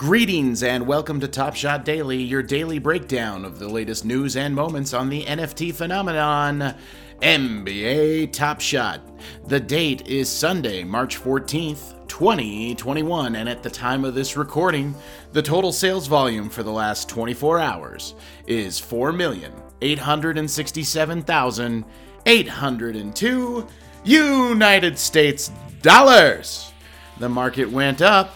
Greetings and welcome to Top Shot Daily, your daily breakdown of the latest news and moments on the NFT phenomenon, NBA Top Shot. The date is Sunday, March 14th, 2021, and at the time of this recording, the total sales volume for the last 24 hours is 4,867,802 United States dollars. The market went up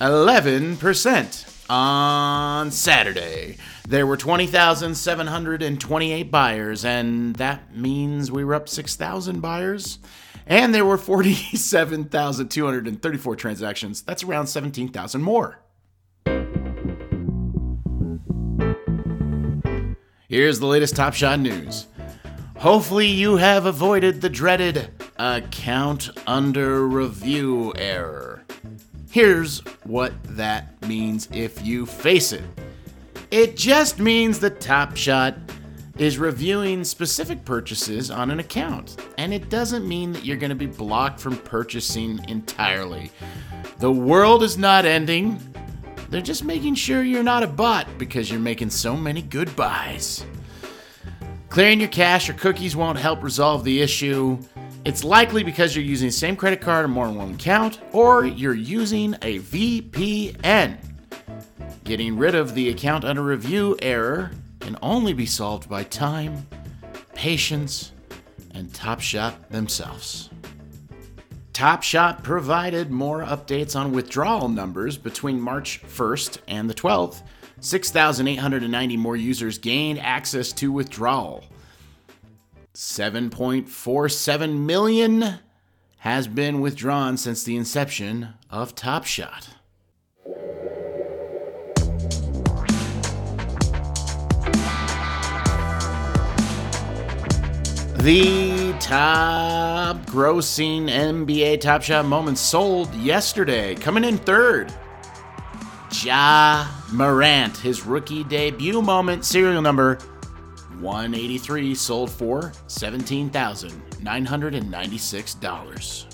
11% on Saturday. There were 20,728 buyers, and that means we were up 6,000 buyers. And there were 47,234 transactions. That's around 17,000 more. Here's the latest Top Shot news. Hopefully, you have avoided the dreaded account under review error. Here's what that means if you face it it just means that Top Shot is reviewing specific purchases on an account, and it doesn't mean that you're going to be blocked from purchasing entirely. The world is not ending. They're just making sure you're not a bot because you're making so many good buys. Clearing your cache or cookies won't help resolve the issue. It's likely because you're using the same credit card on more than one account, or you're using a VPN. Getting rid of the account under review error can only be solved by time, patience, and Top Shot themselves. Top Shot provided more updates on withdrawal numbers between March 1st and the 12th. 6,890 more users gained access to withdrawal. 7.47 million has been withdrawn since the inception of Top Shot. The top grossing NBA Top Shot moments sold yesterday. Coming in third, Ja Morant, his rookie debut moment, serial number 183, sold for $17,996.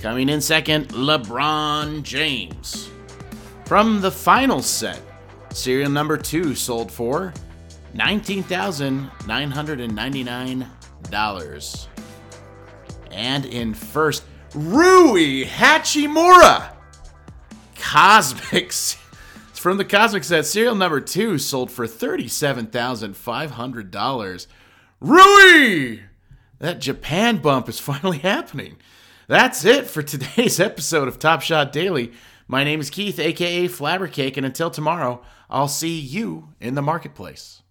Coming in second, LeBron James. From the final set, serial number 2 sold for $19,999. And in first, Rui Hachimura. Cosmics. From the Cosmic set, serial number two sold for $37,500. Rui! That Japan bump is finally happening. That's it for today's episode of Top Shot Daily. My name is Keith, aka Flabbercake, and until tomorrow, I'll see you in the marketplace.